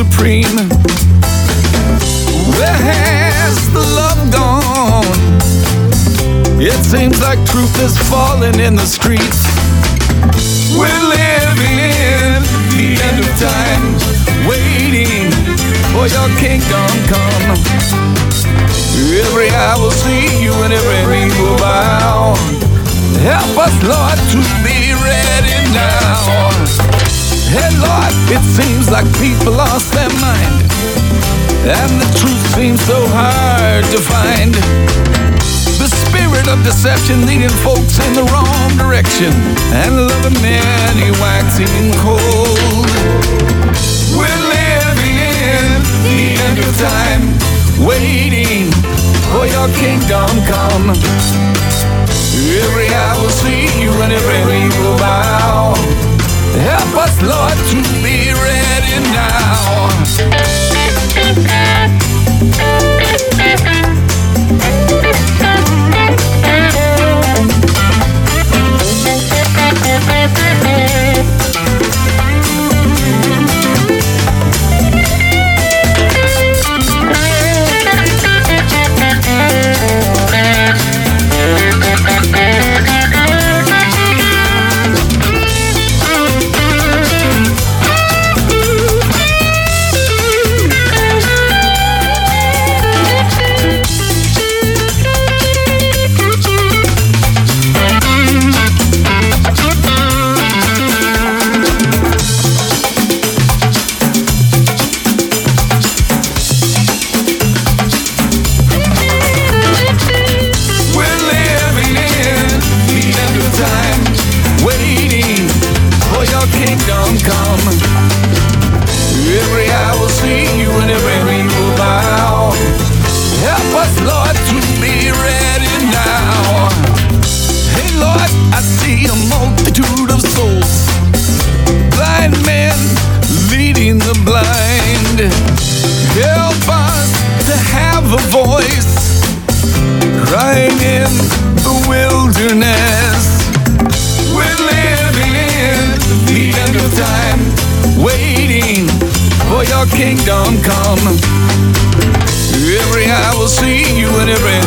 supreme. Where has the love gone? It seems like truth is falling in the streets. We're living in the end of time, waiting for your kingdom come. Every eye will see you and every knee will bow. Help us, Lord, to be ready now. Hey, Lord, it seems like people lost their mind, and the truth seems so hard to find. The spirit of deception leading folks in the wrong direction, and loving many waxing cold. We're living in the end of time, waiting for your kingdom come. Every will see you and every kingdom come. Every will see you and every knee will bow. Help us, Lord, to be ready now. Hey, Lord, I see a multitude of souls, blind men leading the blind. Help us to have a voice crying in the wilderness. Your kingdom come. Every eye will see you and every